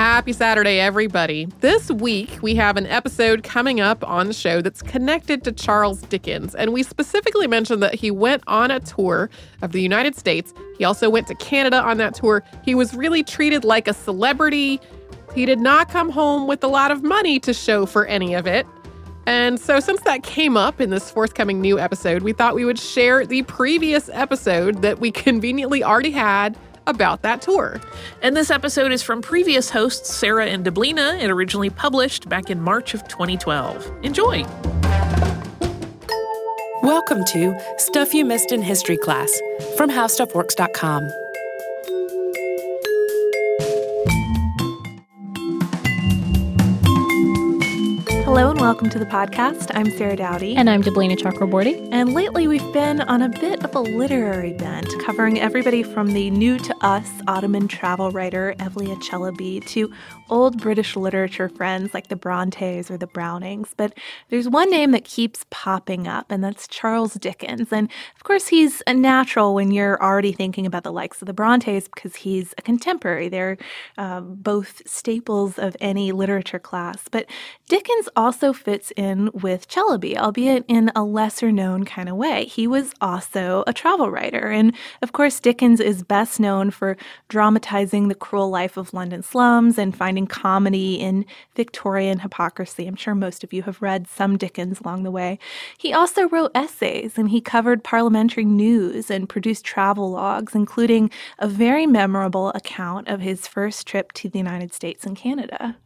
Happy Saturday, everybody. This week, we have an episode coming up on the show that's connected to Charles Dickens. And we specifically mentioned that he went on a tour of the United States. He also went to Canada on that tour. He was really treated like a celebrity. He did not come home with a lot of money to show for any of it. And so, since that came up in this forthcoming new episode, we thought we would share the previous episode that we conveniently already had about that tour. And this episode is from previous hosts Sarah and Deblina. It originally published back in March of 2012. Enjoy! Welcome to Stuff You Missed in History Class from HowStuffWorks.com. Hello and welcome to the podcast. I'm Sarah Dowdy. And I'm Deblina Chakraborty. And lately we've been on a bit of a literary bent, covering everybody from the new to us Ottoman travel writer Evliya Çelebi to old British literature friends like the Brontes or the Brownings. But there's one name that keeps popping up, and that's Charles Dickens. And of course, he's a natural when you're already thinking about the likes of the Brontes because he's a contemporary. They're uh, both staples of any literature class. But Dickens also fits in with Çelebi, albeit in a lesser known kind of way. He was also a travel writer. And of course, Dickens is best known for dramatizing the cruel life of London slums and finding comedy in Victorian hypocrisy. I'm sure most of you have read some Dickens along the way. He also wrote essays and he covered parliamentary news and produced travel logs, including a very memorable account of his first trip to the United States and Canada.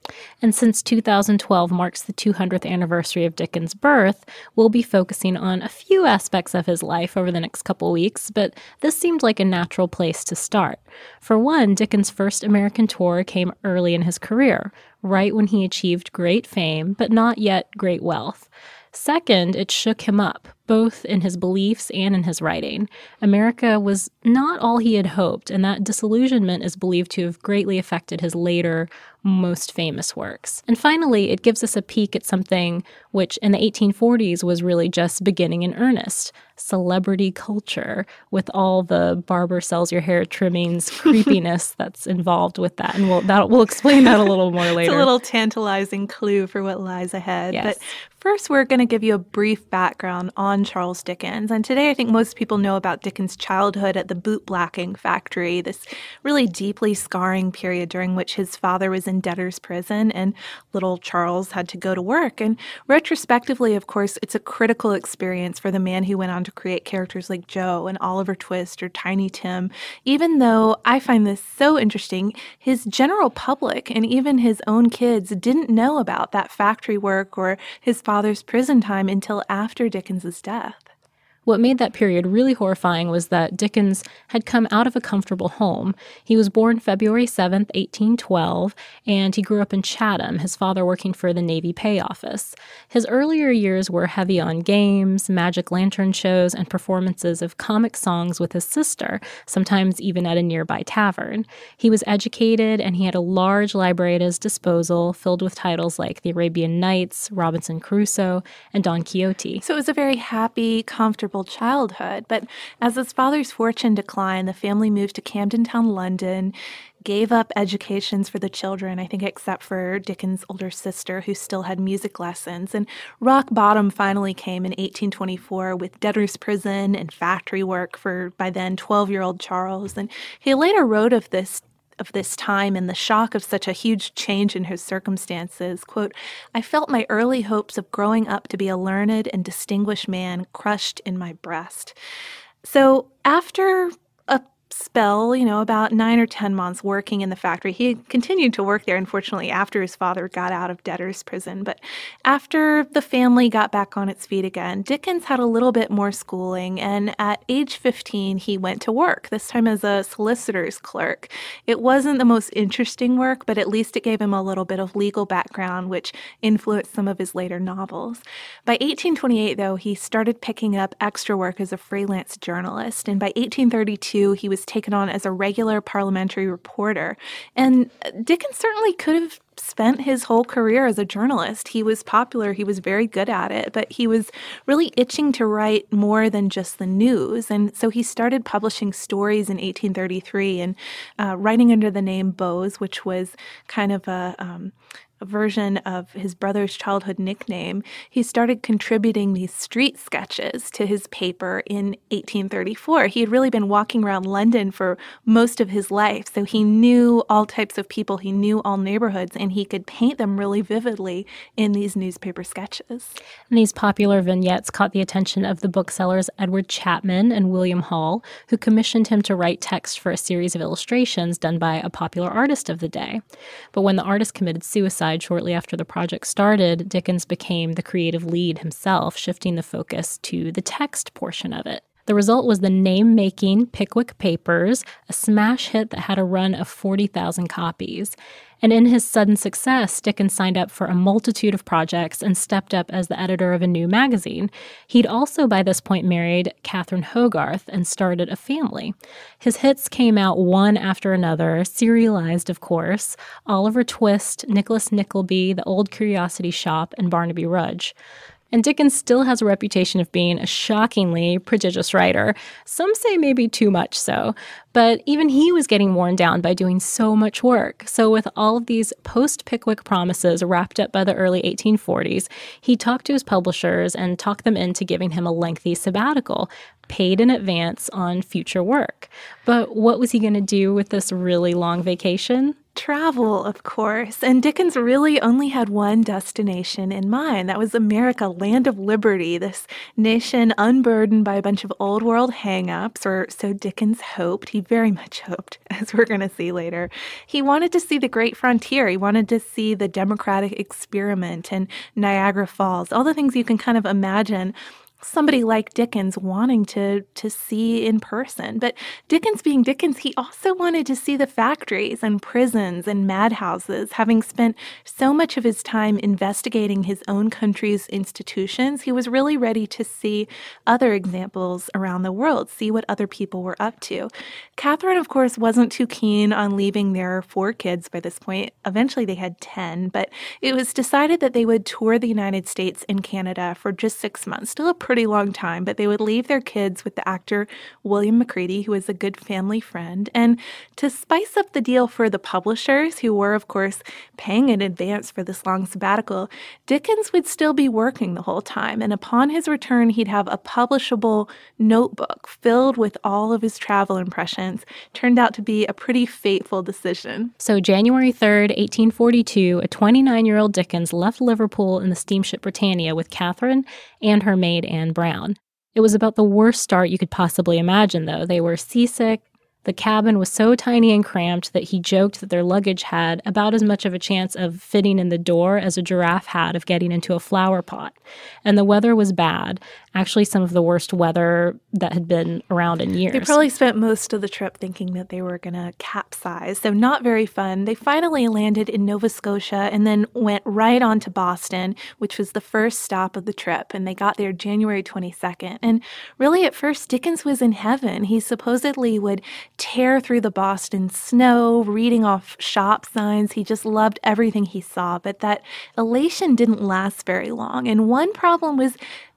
And since 2012 marks the 200th anniversary of Dickens' birth, we'll be focusing on a few aspects of his life over the next couple weeks, but this seemed like a natural place to start. For one, Dickens' first American tour came early in his career, right when he achieved great fame, but not yet great wealth. Second, it shook him up, both in his beliefs and in his writing. America was not all he had hoped, and that disillusionment is believed to have greatly affected his later, most famous works. And finally, it gives us a peek at something which in the 1840s was really just beginning in earnest celebrity culture, with all the barber sells your hair trimmings creepiness that's involved with that. And we'll, that, we'll explain that a little more later. it's a little tantalizing clue for what lies ahead. Yes. But first, we're going to give you a brief background on Charles Dickens. And today, I think most people know about Dickens' childhood at the bootblacking factory, this really deeply scarring period during which his father was in debtor's prison and little Charles had to go to work. And retrospectively, of course, it's a critical experience for the man who went on to create characters like Joe and Oliver Twist or Tiny Tim, even though I find this so interesting, his general public and even his own kids didn't know about that factory work or his father's prison time until after Dickens's death. What made that period really horrifying was that Dickens had come out of a comfortable home. He was born February 7th, 1812, and he grew up in Chatham, his father working for the Navy Pay Office. His earlier years were heavy on games, magic lantern shows, and performances of comic songs with his sister, sometimes even at a nearby tavern. He was educated, and he had a large library at his disposal filled with titles like The Arabian Nights, Robinson Crusoe, and Don Quixote. So it was a very happy, comfortable childhood. But as his father's fortune declined, the family moved to Camden Town, London, gave up educations for the children, I think, except for Dickens' older sister, who still had music lessons. And rock bottom finally came in 1824 with debtor's prison and factory work for, by then, 12 year old Charles. And he later wrote of this of this time and the shock of such a huge change in his circumstances, quote, I felt my early hopes of growing up to be a learned and distinguished man crushed in my breast. So after a spell, you know, about nine or 10 months working in the factory. He continued to work there, unfortunately, after his father got out of debtor's prison. But after the family got back on its feet again, Dickens had a little bit more schooling. And at age 15, he went to work, this time as a solicitor's clerk. It wasn't the most interesting work, but at least it gave him a little bit of legal background, which influenced some of his later novels. By 1828, though, he started picking up extra work as a freelance journalist. And by 1832, he was taken on as a regular parliamentary reporter. And Dickens certainly could have spent his whole career as a journalist. He was popular, he was very good at it, but he was really itching to write more than just the news. And so he started publishing stories in 1833 and uh, writing under the name Boz, which was kind of a um, version of his brother's childhood nickname, he started contributing these street sketches to his paper in 1834. He had really been walking around London for most of his life, so he knew all types of people, he knew all neighborhoods, and he could paint them really vividly in these newspaper sketches. And these popular vignettes caught the attention of the booksellers Edward Chapman and William Hall, who commissioned him to write text for a series of illustrations done by a popular artist of the day. But when the artist committed suicide, shortly after the project started, Dickens became the creative lead himself, shifting the focus to the text portion of it. The result was the name making Pickwick Papers, a smash hit that had a run of 40,000 copies. And in his sudden success, Dickens signed up for a multitude of projects and stepped up as the editor of a new magazine. He'd also by this point married Catherine Hogarth and started a family. His hits came out one after another, serialized, of course Oliver Twist, Nicholas Nickleby, The Old Curiosity Shop, and Barnaby Rudge. And Dickens still has a reputation of being a shockingly prodigious writer. Some say maybe too much so. But even he was getting worn down by doing so much work. So, with all of these post Pickwick promises wrapped up by the early 1840s, he talked to his publishers and talked them into giving him a lengthy sabbatical, paid in advance on future work. But what was he going to do with this really long vacation? Travel, of course. And Dickens really only had one destination in mind. That was America, land of liberty, this nation unburdened by a bunch of old world hangups, or so Dickens hoped. He very much hoped, as we're going to see later. He wanted to see the great frontier. He wanted to see the democratic experiment and Niagara Falls, all the things you can kind of imagine somebody like Dickens wanting to to see in person. But Dickens being Dickens, he also wanted to see the factories and prisons and madhouses. Having spent so much of his time investigating his own country's institutions, he was really ready to see other examples around the world, see what other people were up to. Catherine, of course, wasn't too keen on leaving their four kids by this point. Eventually they had 10, but it was decided that they would tour the United States and Canada for just six months. Still a pretty pretty long time, but they would leave their kids with the actor William Macready, who was a good family friend. And to spice up the deal for the publishers, who were, of course, paying in advance for this long sabbatical, Dickens would still be working the whole time. And upon his return, he'd have a publishable notebook filled with all of his travel impressions. Turned out to be a pretty fateful decision. So, January 3rd, 1842, a 29 year old Dickens left Liverpool in the steamship Britannia with Catherine and her maid Anne Brown. It was about the worst start you could possibly imagine, though. They were seasick, the cabin was so tiny and cramped that he joked that their luggage had about as much of a chance of fitting in the door as a giraffe had of getting into a flower pot. And the weather was bad, actually, some of the worst weather that had been around in years. They probably spent most of the trip thinking that they were going to capsize, so not very fun. They finally landed in Nova Scotia and then went right on to Boston, which was the first stop of the trip. And they got there January 22nd. And really, at first, Dickens was in heaven. He supposedly would tear through the Boston snow, reading off shop signs. He just loved everything he saw. But that elation didn't last very long. And one problem was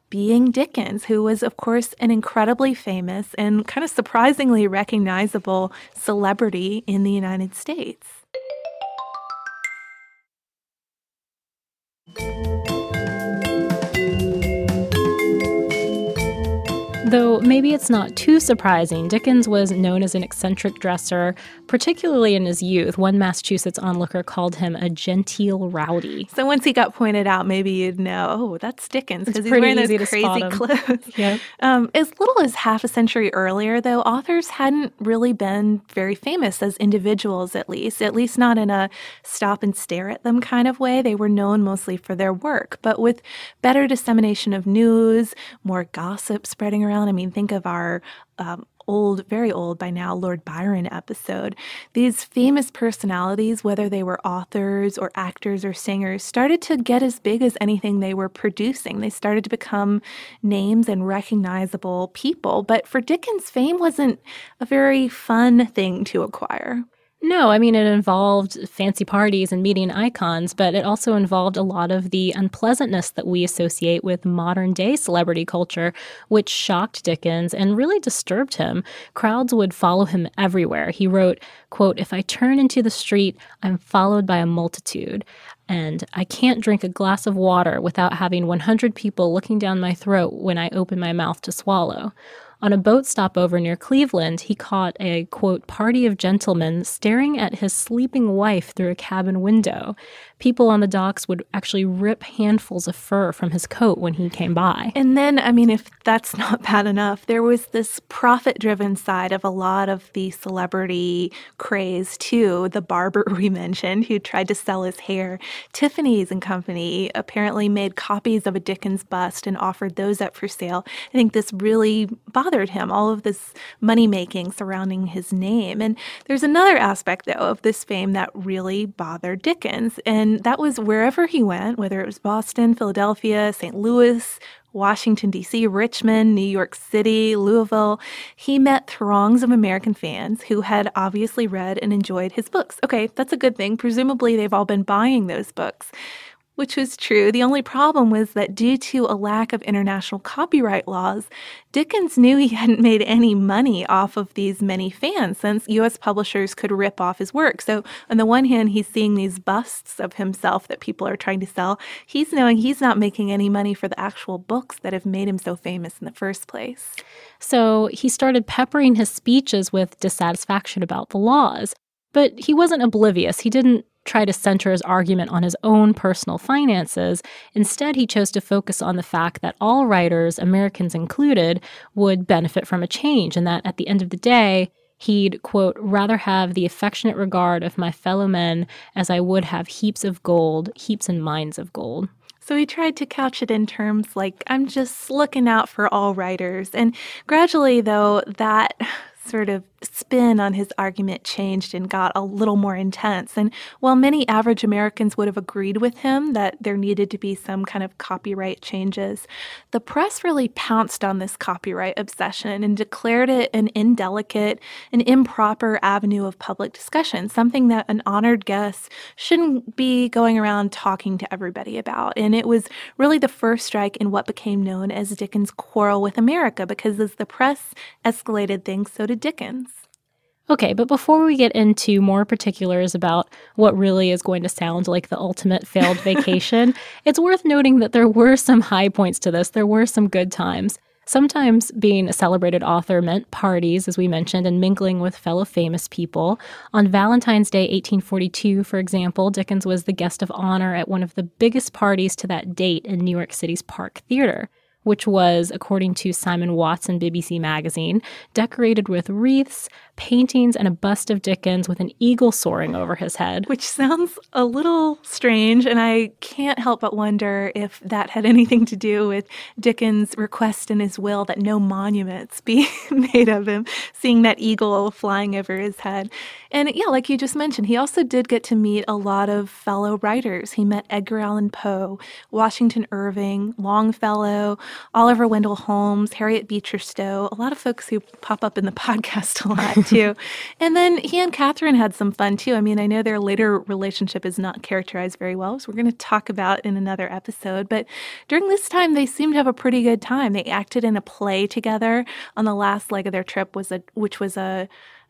being Dickens, who was, of course, an incredibly famous and kind of surprisingly recognizable celebrity in the United States. Though maybe it's not too surprising, Dickens was known as an eccentric dresser, particularly in his youth. One Massachusetts onlooker called him a genteel rowdy. So once he got pointed out, maybe you'd know, oh, that's Dickens because he's wearing those crazy clothes. Yeah. Um, as little as half a century earlier, though, authors hadn't really been very famous as individuals, at least, at least not in a stop and stare at them kind of way. They were known mostly for their work, but with better dissemination of news, more gossip spreading around. I mean, think of our um, old, very old by now, Lord Byron episode. These famous personalities, whether they were authors or actors or singers, started to get as big as anything they were producing. They started to become names and recognizable people. But for Dickens, fame wasn't a very fun thing to acquire. No, I mean, it involved fancy parties and meeting icons, but it also involved a lot of the unpleasantness that we associate with modern day celebrity culture, which shocked Dickens and really disturbed him. Crowds would follow him everywhere. He wrote, quote, If I turn into the street, I'm followed by a multitude. And I can't drink a glass of water without having 100 people looking down my throat when I open my mouth to swallow. On a boat stopover near Cleveland, he caught a quote party of gentlemen staring at his sleeping wife through a cabin window. People on the docks would actually rip handfuls of fur from his coat when he came by. And then, I mean, if that's not bad enough, there was this profit driven side of a lot of the celebrity craze, too. The barber we mentioned, who tried to sell his hair. Tiffany's and Company apparently made copies of a Dickens bust and offered those up for sale. I think this really bothered him, all of this money making surrounding his name. And there's another aspect, though, of this fame that really bothered Dickens. And that was wherever he went, whether it was Boston, Philadelphia, St. Louis, Washington, D.C., Richmond, New York City, Louisville, he met throngs of American fans who had obviously read and enjoyed his books. Okay, that's a good thing. Presumably, they've all been buying those books which was true. The only problem was that due to a lack of international copyright laws, Dickens knew he hadn't made any money off of these many fans since US publishers could rip off his work. So, on the one hand, he's seeing these busts of himself that people are trying to sell. He's knowing he's not making any money for the actual books that have made him so famous in the first place. So, he started peppering his speeches with dissatisfaction about the laws. But he wasn't oblivious. He didn't try to center his argument on his own personal finances. Instead, he chose to focus on the fact that all writers, Americans included, would benefit from a change, and that at the end of the day, he'd, quote, rather have the affectionate regard of my fellow men as I would have heaps of gold, heaps and mines of gold. So he tried to couch it in terms like, I'm just looking out for all writers. And gradually, though, that sort of spin on his argument changed and got a little more intense. And while many average Americans would have agreed with him that there needed to be some kind of copyright changes, the press really pounced on this copyright obsession and declared it an indelicate and improper avenue of public discussion, something that an honored guest shouldn't be going around talking to everybody about. And it was really the first strike in what became known as Dickens' quarrel with America, because as the press escalated things, so did Dickens. Okay, but before we get into more particulars about what really is going to sound like the ultimate failed vacation, it's worth noting that there were some high points to this. There were some good times. Sometimes being a celebrated author meant parties, as we mentioned, and mingling with fellow famous people. On Valentine's Day, 1842, for example, Dickens was the guest of honor at one of the biggest parties to that date in New York City's Park Theater which was, according to Simon Watson BBC Magazine, decorated with wreaths, paintings, and a bust of Dickens with an eagle soaring over his head. Which sounds a little strange, and I can't help but wonder if that had anything to do with Dickens' request in his will that no monuments be made of him, seeing that eagle flying over his head. And yeah, like you just mentioned, he also did get to meet a lot of fellow writers. He met Edgar Allan Poe, Washington Irving, Longfellow, Oliver Wendell Holmes, Harriet Beecher Stowe, a lot of folks who pop up in the podcast a lot too. and then he and Catherine had some fun too. I mean, I know their later relationship is not characterized very well, so we're going to talk about in another episode. But during this time, they seemed to have a pretty good time. They acted in a play together on the last leg of their trip, was a which was a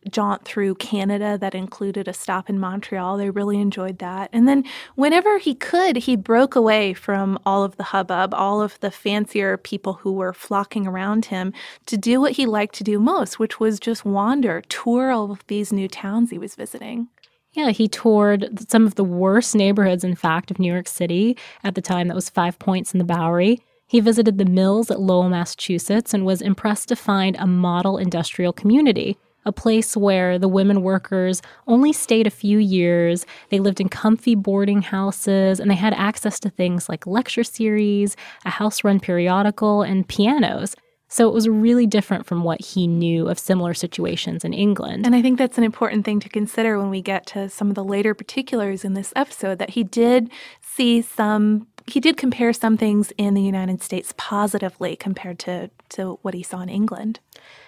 jaunt through Canada that included a stop in Montreal. They really enjoyed that. And then whenever he could, he broke away from all of the hubbub, all of the fancier people who were flocking around him to do what he liked to do most, which was just wander, tour all of these new towns he was visiting. Yeah, he toured some of the worst neighborhoods, in fact, of New York City. At the time, that was Five Points in the Bowery. He visited the mills at Lowell, Massachusetts, and was impressed to find a model industrial community a place where the women workers only stayed a few years. They lived in comfy boarding houses and they had access to things like lecture series, a house run periodical, and pianos. So it was really different from what he knew of similar situations in England. And I think that's an important thing to consider when we get to some of the later particulars in this episode that he did see some he did compare some things in the United States positively compared to, to what he saw in England.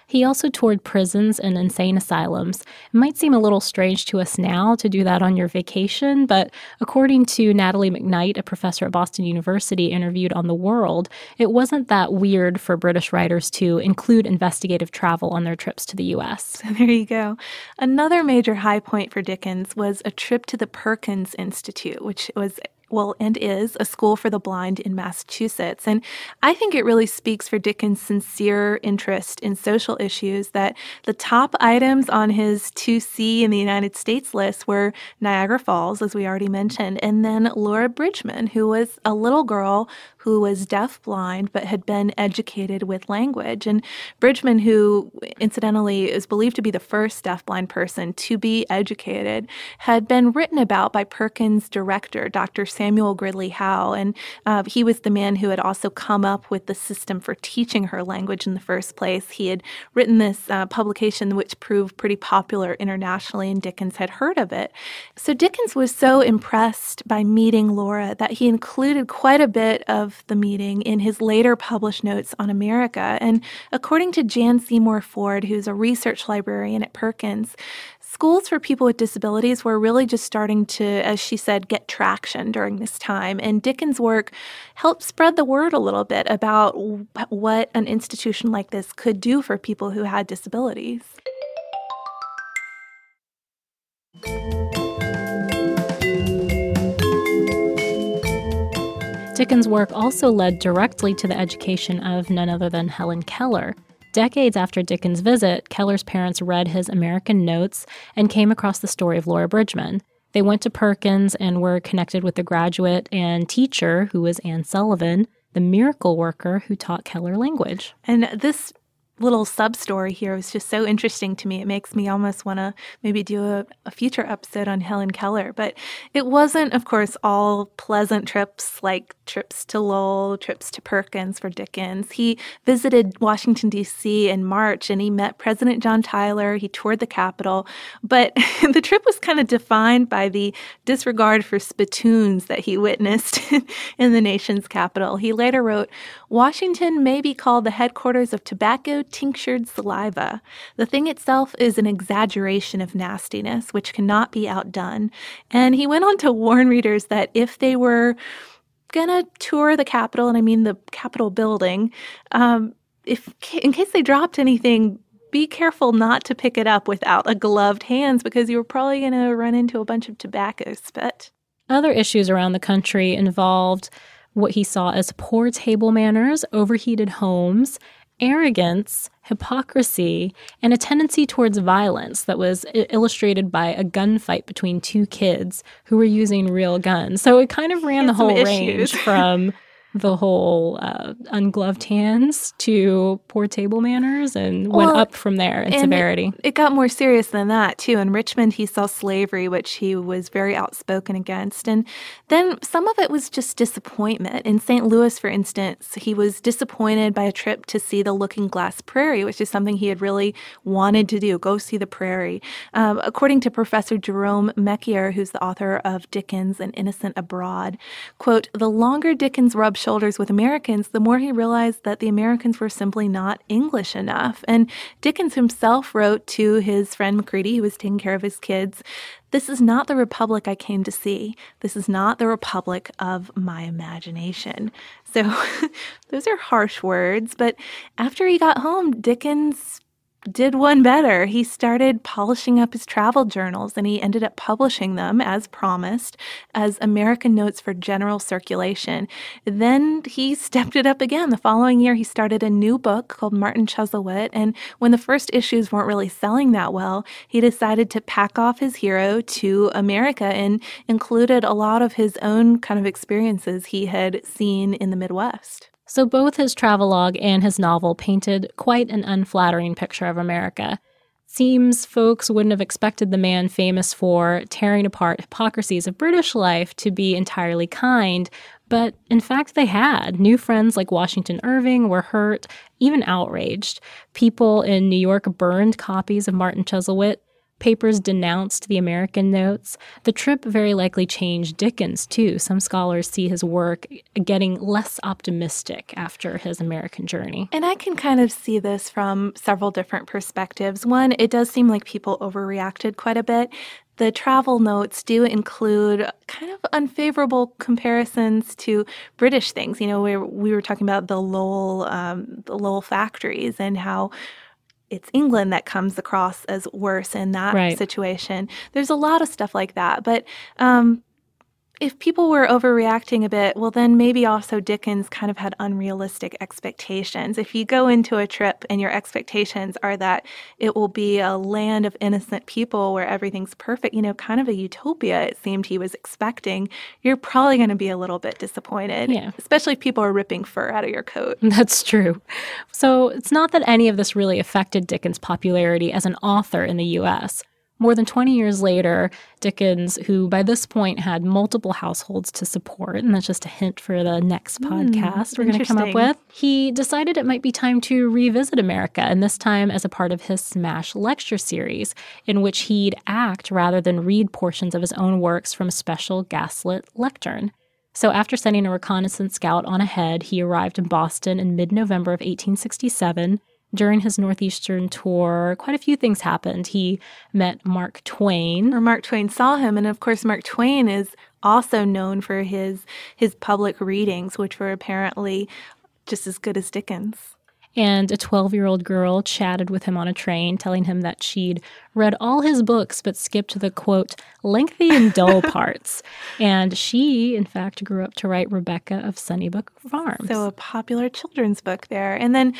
He also toured prisons and insane asylums. It might seem a little strange to us now to do that on your vacation, but according to Natalie McKnight, a professor at Boston University interviewed on The World, it wasn't that weird for British writers to include investigative travel on their trips to the U.S. So there you go. Another major high point for Dickens was a trip to the Perkins Institute, which was well, and is a school for the blind in Massachusetts. And I think it really speaks for Dickens' sincere interest in social issues that the top items on his to see in the United States list were Niagara Falls, as we already mentioned, and then Laura Bridgman, who was a little girl who was deafblind but had been educated with language. And Bridgman, who incidentally is believed to be the first deafblind person to be educated, had been written about by Perkins' director, Dr. Samuel Gridley Howe. And uh, he was the man who had also come up with the system for teaching her language in the first place. He had written this uh, publication which proved pretty popular internationally, and Dickens had heard of it. So Dickens was so impressed by meeting Laura that he included quite a bit of of the meeting in his later published notes on America. And according to Jan Seymour Ford, who's a research librarian at Perkins, schools for people with disabilities were really just starting to, as she said, get traction during this time. And Dickens' work helped spread the word a little bit about what an institution like this could do for people who had disabilities. Dickens' work also led directly to the education of none other than Helen Keller. Decades after Dickens' visit, Keller's parents read his American notes and came across the story of Laura Bridgman. They went to Perkins and were connected with the graduate and teacher, who was Anne Sullivan, the miracle worker who taught Keller language. And this little sub story here was just so interesting to me. It makes me almost want to maybe do a, a, future episode on Helen Keller. But it wasn't, of course, all pleasant trips like trips to Lowell, trips to Perkins for Dickens. He visited Washington, D.C. in March and he met President John Tyler. He toured the Capitol. But the trip was kind of defined by the disregard for spittoons that he witnessed in the nation's capital. He later wrote Washington may be called the headquarters of tobacco tinctured saliva. The thing itself is an exaggeration of nastiness, which cannot be outdone. And he went on to warn readers that if they were gonna tour the Capitol, and I mean the Capitol building, um, if in case they dropped anything, be careful not to pick it up without a gloved hands because you're probably going to run into a bunch of tobacco spit. Other issues around the country involved what he saw as poor table manners, overheated homes, arrogance, hypocrisy, and a tendency towards violence that was illustrated by a gunfight between two kids who were using real guns. So it kind of ran the whole range from the whole uh, ungloved hands to poor table manners and well, went up from there in severity. It, it, got more serious than that, too. In Richmond, he saw slavery, which he was very outspoken against. And then some of it was just disappointment. In St. Louis, for instance, he was disappointed by a trip to see the Looking Glass Prairie, which is something he had really wanted to do go see the prairie. Um, according to Professor Jerome Meckier, who's the author of Dickens and Innocent Abroad, quote, the longer Dickens rubbed shoulders with Americans, the more he realized that the Americans were simply not English enough. And Dickens himself wrote to his friend Macready, who was taking care of his kids, This is not the republic I came to see. This is not the republic of my imagination. So those are harsh words, but after he got home, Dickens did one better. He started polishing up his travel journals and he ended up publishing them, as promised, as American Notes for General Circulation. Then he stepped it up again. The following year, he started a new book called Martin Chuzzlewit. And when the first issues weren't really selling that well, he decided to pack off his hero to America and included a lot of his own kind of experiences he had seen in the Midwest. So both his travelogue and his novel painted quite an unflattering picture of America. Seems folks wouldn't have expected the man famous for tearing apart hypocrisies of British life to be entirely kind, but in fact, they had. New friends like Washington Irving were hurt, even outraged. People in New York burned copies of Martin Chuzzlewit. Papers denounced the American notes. The trip very likely changed Dickens, too. Some scholars see his work getting less optimistic after his American journey. And I can kind of see this from several different perspectives. One, it does seem like people overreacted quite a bit. The travel notes do include kind of unfavorable comparisons to British things. You know, where we were talking about the Lowell, um, the Lowell factories and how it's England that comes across as worse in that Right. situation. There's a lot of stuff like that, but um, if people were overreacting a bit, well, then maybe also Dickens kind of had unrealistic expectations. If you go into a trip and your expectations are that it will be a land of innocent people where everything's perfect, you know, kind of a utopia, it seemed he was expecting, you're probably going to be a little bit disappointed. Yeah. Especially if people are ripping fur out of your coat. That's true. So it's not that any of this really affected Dickens' popularity as an author in the US. More than 20 years later, Dickens, who by this point had multiple households to support, and that's just a hint for the next hmm, podcast we're going to come up with, he decided it might be time to revisit America, and this time as a part of his Smash lecture series, in which he'd act rather than read portions of his own works from a special gaslit lectern. So, after sending a reconnaissance scout on ahead, he arrived in Boston in mid November of 1867. During his Northeastern tour, quite a few things happened. He met Mark Twain. Or Mark Twain saw him, and of course, Mark Twain is also known for his his public readings, which were apparently just as good as Dickens. And a 12 year old girl chatted with him on a train, telling him that she'd read all his books but skipped the quote, lengthy and dull parts. And she, in fact, grew up to write Rebecca of Sunnybrook Farms. So a popular children's book there. And then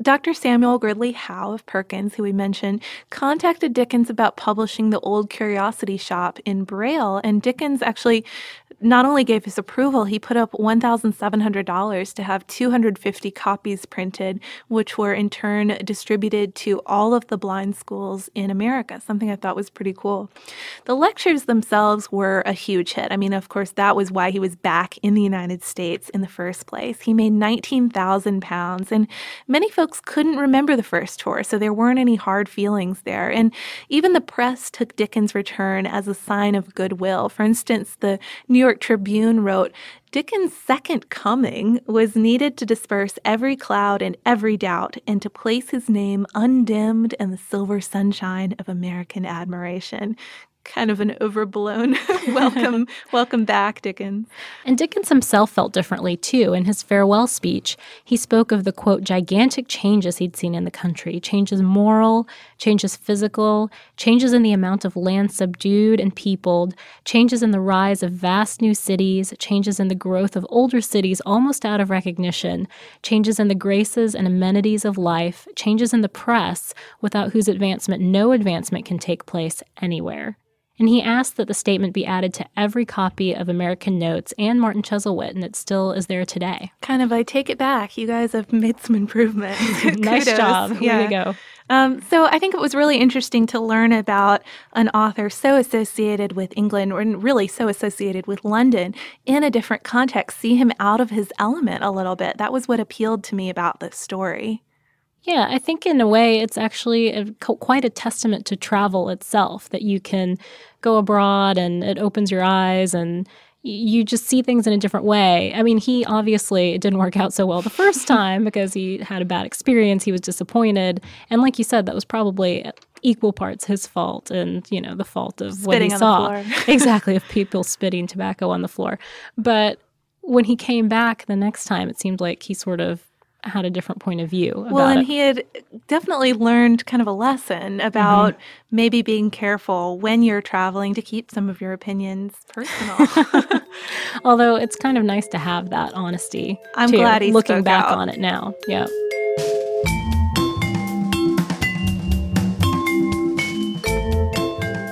Dr. Samuel Gridley Howe of Perkins, who we mentioned, contacted Dickens about publishing the Old Curiosity Shop in Braille. And Dickens actually not only gave his approval, he put up $1,700 to have 250 copies printed, which were in turn distributed to all of the blind schools in America, something I thought was pretty cool. The lectures themselves were a huge hit. I mean, of course, that was why he was back in the United States in the first place. He made 19,000 pounds, and many folks couldn't remember the first tour, so there weren't any hard feelings there. And even the press took Dickens' return as a sign of goodwill. For instance, the New York Tribune wrote, Dickens' second coming was needed to disperse every cloud and every doubt and to place his name undimmed in the silver sunshine of American admiration. Kind of an overblown welcome, welcome back, Dickens. And Dickens himself felt differently too. In his farewell speech, he spoke of the quote, gigantic changes he'd seen in the country changes moral, changes physical, changes in the amount of land subdued and peopled, changes in the rise of vast new cities, changes in the growth of older cities almost out of recognition, changes in the graces and amenities of life, changes in the press, without whose advancement no advancement can take place anywhere and he asked that the statement be added to every copy of American Notes and Martin Chuzzlewit, and it still is there today. Kind of, I take it back. You guys have made some improvements. nice job. Way Yeah. to go. Um, so I think it was really interesting to learn about an author so associated with England, or really so associated with London, in a different context. See him out of his element a little bit. That was what appealed to me about this story. Yeah, I think in a way it's actually a, quite a testament to travel itself that you can go abroad and it opens your eyes and you just see things in a different way. I mean, he obviously it didn't work out so well the first time because he had a bad experience, he was disappointed, and like you said that was probably equal parts his fault and, you know, the fault of what he on the saw. floor. exactly, of people spitting tobacco on the floor. But when he came back the next time, it seemed like he sort of had a different point of view about Well, and it. he had definitely learned kind of a lesson about mm-hmm. maybe being careful when you're traveling to keep some of your opinions personal. Although it's kind of nice to have that honesty. I'm too, glad he looking back out. on it now. Yeah.